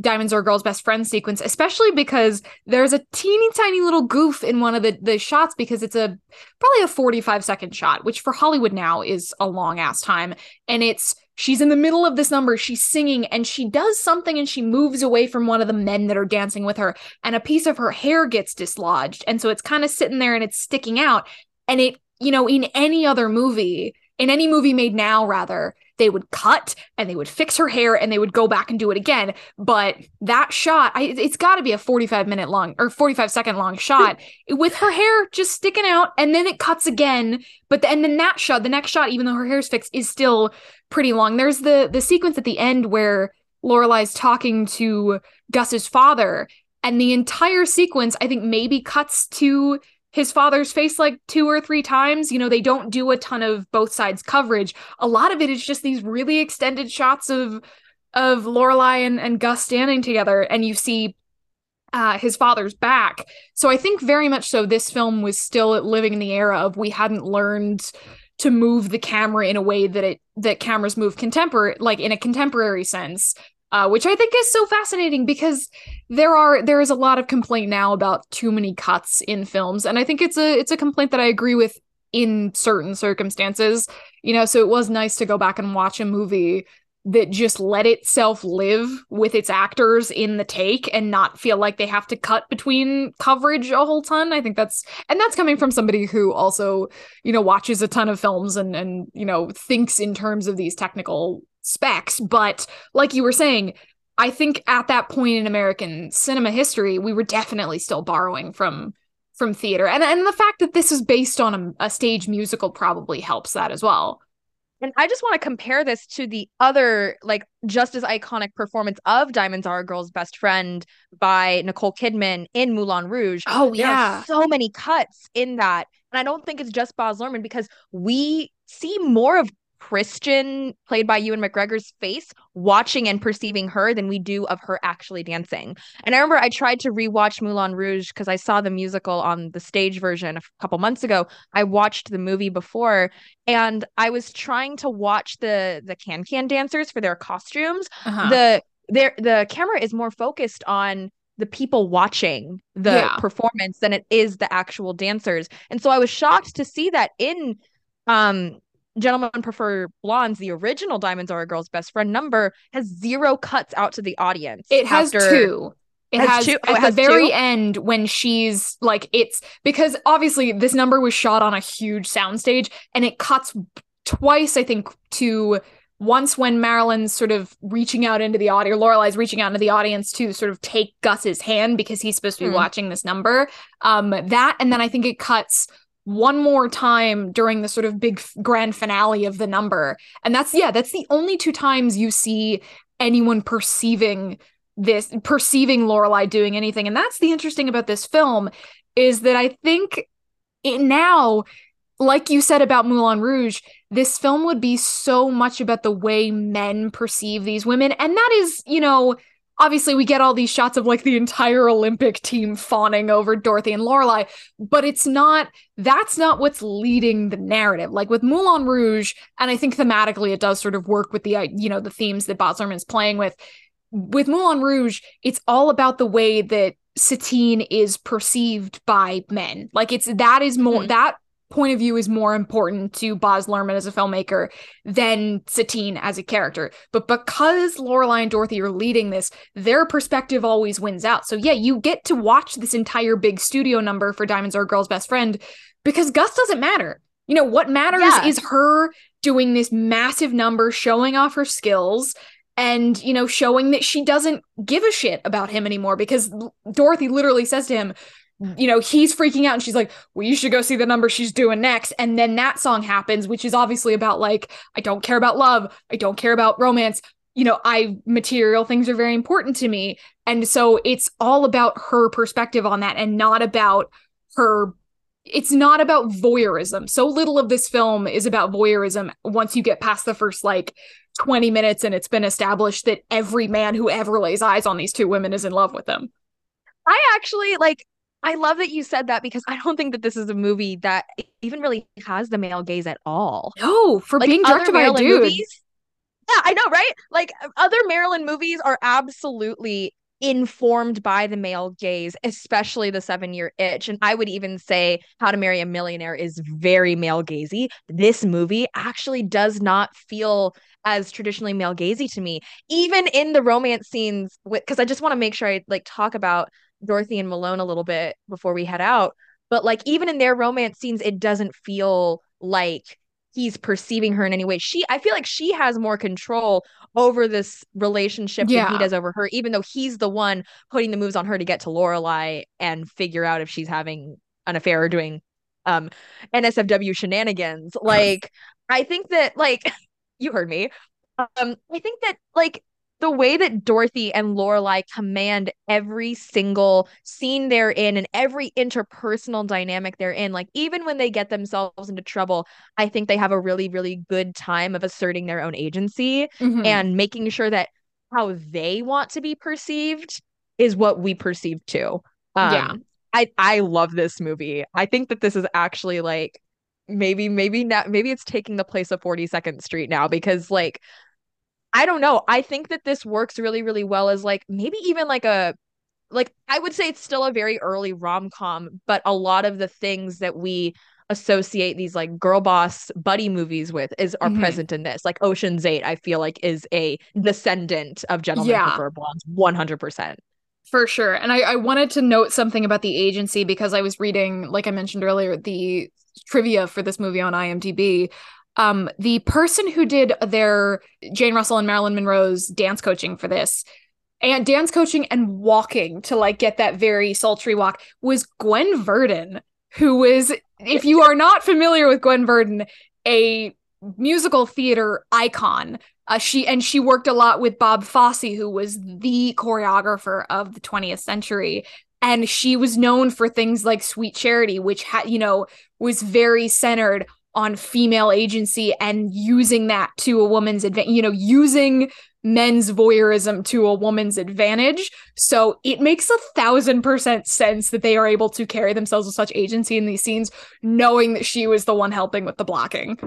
Diamonds Are Girl's Best Friend sequence, especially because there's a teeny tiny little goof in one of the, the shots because it's a probably a 45 second shot, which for Hollywood now is a long ass time. And it's she's in the middle of this number, she's singing, and she does something and she moves away from one of the men that are dancing with her, and a piece of her hair gets dislodged. And so it's kind of sitting there and it's sticking out. And it, you know, in any other movie, in any movie made now rather they would cut and they would fix her hair and they would go back and do it again. But that shot I, it's got to be a 45 minute long or 45 second long shot with her hair just sticking out and then it cuts again. But the, and then that shot the next shot even though her hair's fixed is still pretty long. There's the the sequence at the end where Lorelei's talking to Gus's father and the entire sequence I think maybe cuts to his father's face like two or three times. You know, they don't do a ton of both sides coverage. A lot of it is just these really extended shots of of Lorelei and, and Gus standing together, and you see uh, his father's back. So I think very much so this film was still living in the era of we hadn't learned to move the camera in a way that it that cameras move contemporary like in a contemporary sense uh, which I think is so fascinating because there are there is a lot of complaint now about too many cuts in films, and I think it's a it's a complaint that I agree with in certain circumstances. You know, so it was nice to go back and watch a movie that just let itself live with its actors in the take and not feel like they have to cut between coverage a whole ton. I think that's and that's coming from somebody who also, you know, watches a ton of films and and you know, thinks in terms of these technical specs. But like you were saying, I think at that point in American cinema history, we were definitely still borrowing from from theater. And and the fact that this is based on a, a stage musical probably helps that as well. And I just want to compare this to the other, like, just as iconic performance of Diamonds Are a Girl's Best Friend by Nicole Kidman in Moulin Rouge. Oh, yeah. so many cuts in that. And I don't think it's just Baz Luhrmann because we see more of Christian, played by Ewan McGregor's face, watching and perceiving her than we do of her actually dancing. And I remember I tried to rewatch Moulin Rouge because I saw the musical on the stage version a couple months ago. I watched the movie before and I was trying to watch the the can can dancers for their costumes. Uh-huh. The their the camera is more focused on the people watching the yeah. performance than it is the actual dancers. And so I was shocked to see that in um Gentlemen Prefer Blondes, the original Diamonds Are a Girl's Best Friend number, has zero cuts out to the audience. It has after... two. It has, has two. Oh, at the very two? end when she's like it's because obviously this number was shot on a huge soundstage and it cuts twice, I think, to once when Marilyn's sort of reaching out into the audience, or Lorelei's reaching out into the audience to sort of take Gus's hand because he's supposed to be mm. watching this number. Um, that and then I think it cuts one more time during the sort of big grand finale of the number. And that's, yeah, that's the only two times you see anyone perceiving this, perceiving Lorelei doing anything. And that's the interesting about this film is that I think it now, like you said about Moulin Rouge, this film would be so much about the way men perceive these women. And that is, you know, obviously we get all these shots of like the entire Olympic team fawning over Dorothy and Lorelei, but it's not that's not what's leading the narrative. Like with Moulin Rouge, and I think thematically it does sort of work with the uh, you know the themes that Baz Luhrmann's playing with. With Moulin Rouge, it's all about the way that Satine is perceived by men. Like it's that is more mm-hmm. that point of view is more important to Baz Luhrmann as a filmmaker than Satine as a character. But because Lorelei and Dorothy are leading this, their perspective always wins out. So yeah, you get to watch this entire big studio number for Diamonds Are a Girl's Best Friend because Gus doesn't matter. You know, what matters yeah. is her doing this massive number, showing off her skills and you know showing that she doesn't give a shit about him anymore because Dorothy literally says to him you know, he's freaking out and she's like, well, you should go see the number she's doing next. And then that song happens, which is obviously about like, I don't care about love. I don't care about romance. You know, I material things are very important to me. And so it's all about her perspective on that and not about her. It's not about voyeurism. So little of this film is about voyeurism once you get past the first like 20 minutes and it's been established that every man who ever lays eyes on these two women is in love with them. I actually like I love that you said that because I don't think that this is a movie that even really has the male gaze at all. No, for like being directed by a dude. Movies, yeah, I know, right? Like other Marilyn movies are absolutely informed by the male gaze, especially the seven year itch. And I would even say How to Marry a Millionaire is very male gazy. This movie actually does not feel as traditionally male gazy to me, even in the romance scenes. Because I just want to make sure I like talk about Dorothy and Malone a little bit before we head out. But like even in their romance scenes, it doesn't feel like he's perceiving her in any way. She I feel like she has more control over this relationship yeah. than he does over her, even though he's the one putting the moves on her to get to Lorelei and figure out if she's having an affair or doing um NSFW shenanigans. Like I think that like you heard me. Um I think that like the way that Dorothy and Lorelei command every single scene they're in and every interpersonal dynamic they're in, like even when they get themselves into trouble, I think they have a really, really good time of asserting their own agency mm-hmm. and making sure that how they want to be perceived is what we perceive too. Um, yeah. I I love this movie. I think that this is actually like maybe maybe not maybe it's taking the place of 42nd Street now because like I don't know. I think that this works really, really well as like maybe even like a like I would say it's still a very early rom com, but a lot of the things that we associate these like girl boss buddy movies with is are mm-hmm. present in this. Like Ocean's Eight, I feel like is a descendant of Gentlemen yeah. Prefer Blondes, one hundred percent. For sure. And I, I wanted to note something about the agency because I was reading, like I mentioned earlier, the trivia for this movie on IMDb um, the person who did their Jane Russell and Marilyn Monroe's dance coaching for this, and dance coaching and walking to like get that very sultry walk was Gwen Verdon, who was, if you are not familiar with Gwen Verdon, a musical theater icon. Uh, she and she worked a lot with Bob Fosse, who was the choreographer of the 20th century. And she was known for things like Sweet Charity, which had, you know, was very centered on female agency and using that to a woman's advantage, you know, using men's voyeurism to a woman's advantage. So it makes a thousand percent sense that they are able to carry themselves with such agency in these scenes, knowing that she was the one helping with the blocking.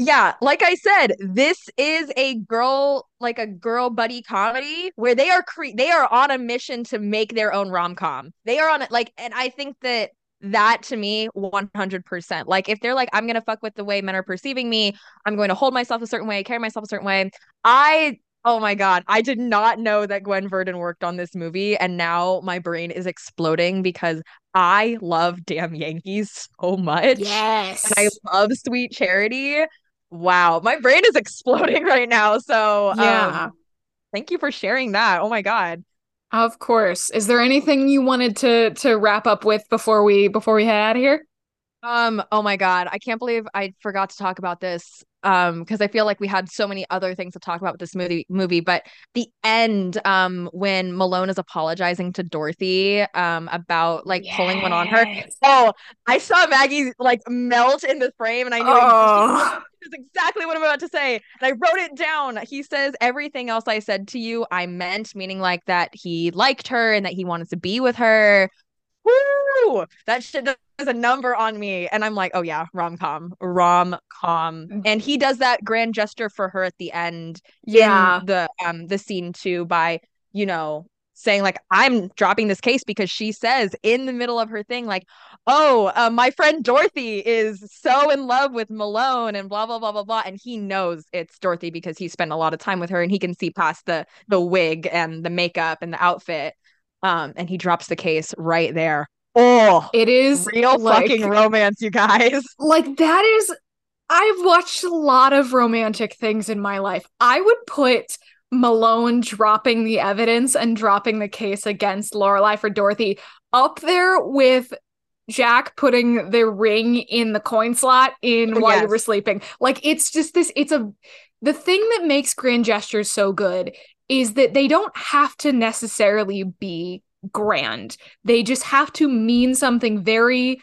Yeah, like I said, this is a girl like a girl buddy comedy where they are cre- they are on a mission to make their own rom-com. They are on it like and I think that that to me 100% like if they're like i'm gonna fuck with the way men are perceiving me i'm going to hold myself a certain way carry myself a certain way i oh my god i did not know that gwen verdon worked on this movie and now my brain is exploding because i love damn yankees so much yes and i love sweet charity. Wow my brain is exploding right now. So yeah. um, thank you for sharing that. Oh my god of course. Is there anything you wanted to to wrap up with before we before we head out of here? Um, oh my god, I can't believe I forgot to talk about this. Um, because I feel like we had so many other things to talk about with this movie movie, but the end, um, when Malone is apologizing to Dorothy, um, about like yes. pulling one on her. Oh, I saw Maggie like melt in the frame, and I knew oh. Is exactly what I'm about to say. And I wrote it down. He says everything else I said to you, I meant, meaning like that he liked her and that he wanted to be with her. Woo! That shit does a number on me. And I'm like, oh yeah, rom com, rom com. Mm. And he does that grand gesture for her at the end. Yeah. the um the scene too by, you know, saying like i'm dropping this case because she says in the middle of her thing like oh uh, my friend dorothy is so in love with malone and blah blah blah blah blah and he knows it's dorothy because he spent a lot of time with her and he can see past the the wig and the makeup and the outfit um and he drops the case right there. Oh it is real like, fucking romance you guys. Like that is i've watched a lot of romantic things in my life. I would put Malone dropping the evidence and dropping the case against Lorelei for Dorothy up there with Jack putting the ring in the coin slot in while yes. you were sleeping. Like it's just this it's a the thing that makes grand gestures so good is that they don't have to necessarily be grand. They just have to mean something very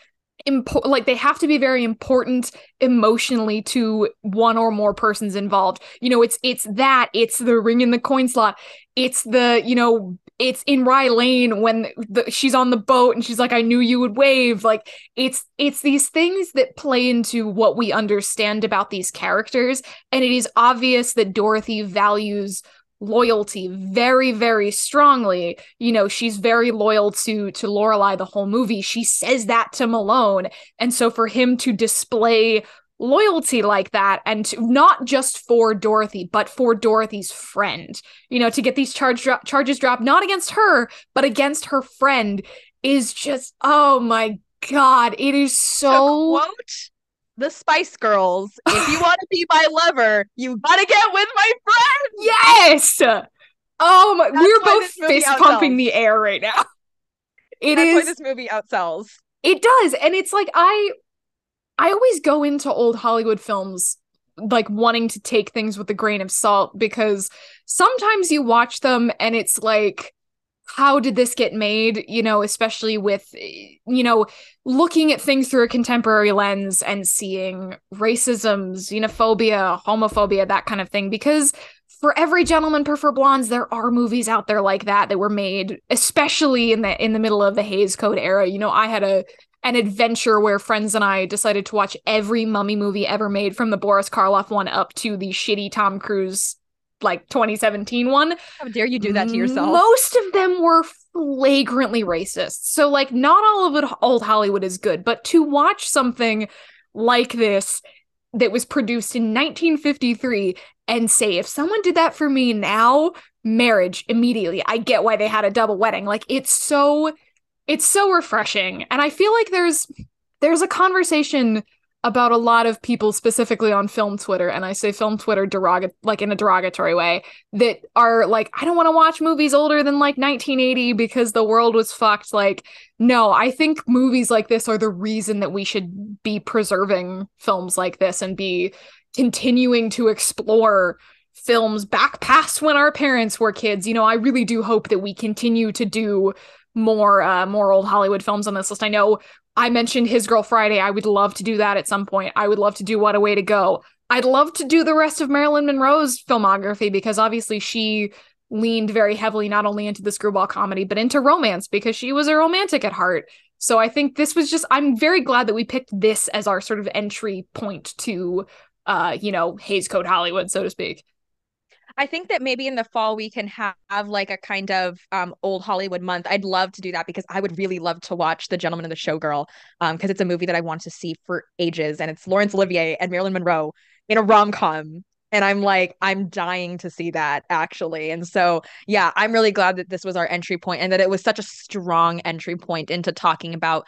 like they have to be very important emotionally to one or more persons involved you know it's it's that it's the ring in the coin slot it's the you know it's in Rye Lane when the, she's on the boat and she's like, I knew you would wave. Like it's it's these things that play into what we understand about these characters. And it is obvious that Dorothy values loyalty very very strongly. You know she's very loyal to to Lorelei the whole movie. She says that to Malone. And so for him to display loyalty like that and to, not just for Dorothy but for Dorothy's friend you know to get these charge dro- charges dropped not against her but against her friend is just oh my god it is so quote the Spice Girls. If you want to be my lover, you gotta get with my friends. Yes. Oh my, we're both fist pumping the air right now. It That's is, why this movie outsells. It does, and it's like I, I always go into old Hollywood films like wanting to take things with a grain of salt because sometimes you watch them and it's like how did this get made you know especially with you know looking at things through a contemporary lens and seeing racism xenophobia homophobia that kind of thing? Because for every gentleman prefer blondes there are movies out there like that that were made especially in the in the middle of the Hays Code era. You know i had a an adventure where friends and I decided to watch every mummy movie ever made from the Boris Karloff one up to the shitty Tom Cruise like 2017 one. How dare you do that to yourself? Most of them were flagrantly racist. So like not all of it old Hollywood is good, but to watch something like this that was produced in 1953 and say if someone did that for me now, marriage immediately. I get why they had a double wedding. Like it's so it's so refreshing and i feel like there's there's a conversation about a lot of people specifically on film twitter and i say film twitter derog- like in a derogatory way that are like i don't want to watch movies older than like 1980 because the world was fucked like no i think movies like this are the reason that we should be preserving films like this and be continuing to explore films back past when our parents were kids you know i really do hope that we continue to do more uh more old Hollywood films on this list. I know I mentioned His Girl Friday. I would love to do that at some point. I would love to do What a Way to Go. I'd love to do the rest of Marilyn Monroe's filmography because obviously she leaned very heavily not only into the screwball comedy but into romance because she was a romantic at heart. So I think this was just I'm very glad that we picked this as our sort of entry point to uh you know Hays Code Hollywood so to speak. I think that maybe in the fall we can have, like a kind of um, old Hollywood month. I'd love to do that because I would really love to watch The Gentleman and the Showgirl because um, it's a movie that I want to see for ages, and it's Laurence Olivier and Marilyn Monroe in a rom com. And I'm like, I'm dying to see that actually. And so, yeah, I'm really glad that this was our entry point and that it was such a strong entry point into talking about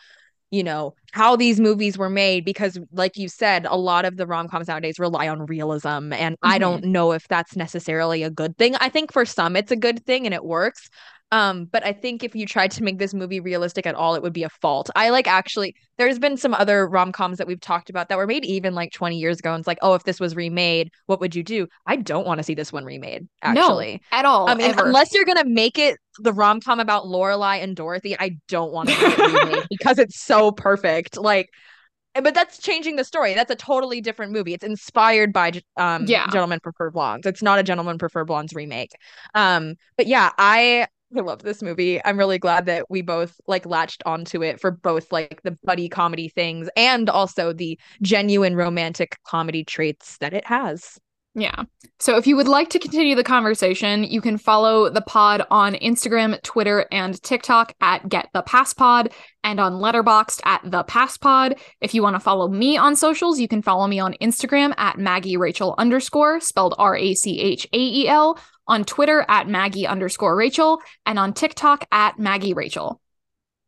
you know how these movies were made because like you said a lot of the rom-coms nowadays rely on realism and mm-hmm. i don't know if that's necessarily a good thing i think for some it's a good thing and it works um, but I think if you tried to make this movie realistic at all, it would be a fault. I like actually, there's been some other rom coms that we've talked about that were made even like 20 years ago. And it's like, oh, if this was remade, what would you do? I don't want to see this one remade, actually. No, at all. I mean, ever. unless you're going to make it the rom com about Lorelei and Dorothy, I don't want to see it remade because it's so perfect. Like, but that's changing the story. That's a totally different movie. It's inspired by um yeah. Gentlemen Prefer Blondes. It's not a Gentlemen Prefer Blondes remake. Um, but yeah, I I love this movie. I'm really glad that we both like latched onto it for both like the buddy comedy things and also the genuine romantic comedy traits that it has. Yeah. So if you would like to continue the conversation, you can follow the pod on Instagram, Twitter, and TikTok at Get the Pass Pod and on Letterboxd at the Pass Pod. If you want to follow me on socials, you can follow me on Instagram at Maggie Rachael underscore, spelled R A C H A E L, on Twitter at Maggie underscore Rachael, and on TikTok at Maggie Rachael.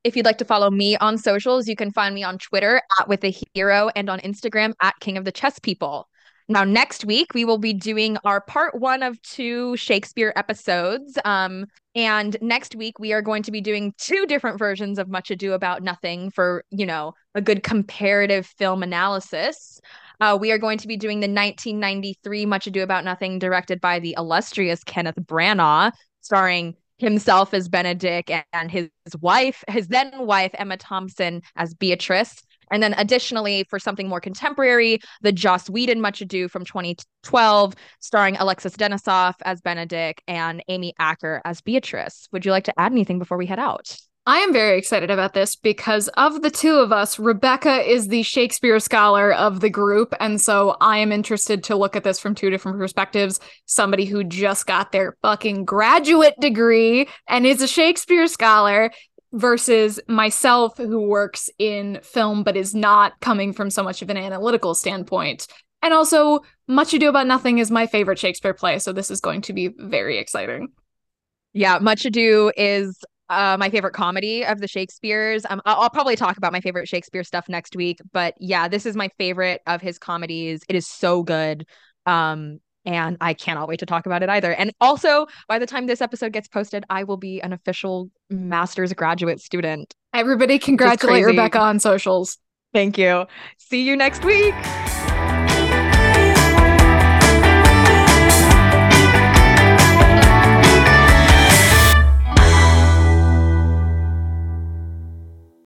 If you'd like to follow me on socials, you can find me on Twitter at with a hero and on Instagram at King of the Chess People. Now, next week, we will be doing our part one of two Shakespeare episodes. Um, and next week, we are going to be doing two different versions of Much Ado About Nothing for, you know, a good comparative film analysis. Uh, we are going to be doing the 1993 Much Ado About Nothing, directed by the illustrious Kenneth Branagh, starring himself as Benedick and his wife, his then wife, Emma Thompson, as Beatrice. And then additionally, for something more contemporary, the Joss Whedon Much Ado from 2012, starring Alexis Denisof as Benedick and Amy Acker as Beatrice. Would you like to add anything before we head out? I am very excited about this because of the two of us, Rebecca is the Shakespeare scholar of the group. And so I am interested to look at this from two different perspectives. Somebody who just got their fucking graduate degree and is a Shakespeare scholar versus myself who works in film but is not coming from so much of an analytical standpoint. And also, Much Ado About Nothing is my favorite Shakespeare play. So this is going to be very exciting. Yeah, Much Ado is uh, my favorite comedy of the Shakespeare's. Um, I'll, I'll, probably talk about my favorite Shakespeare stuff next week, but yeah, this is my favorite of his comedies. It is so good. Um, and I cannot wait to talk about it either. And also, by the time this episode gets posted, I will be an official master's graduate student. Everybody, congratulate Rebecca on socials. Thank you. See you next week.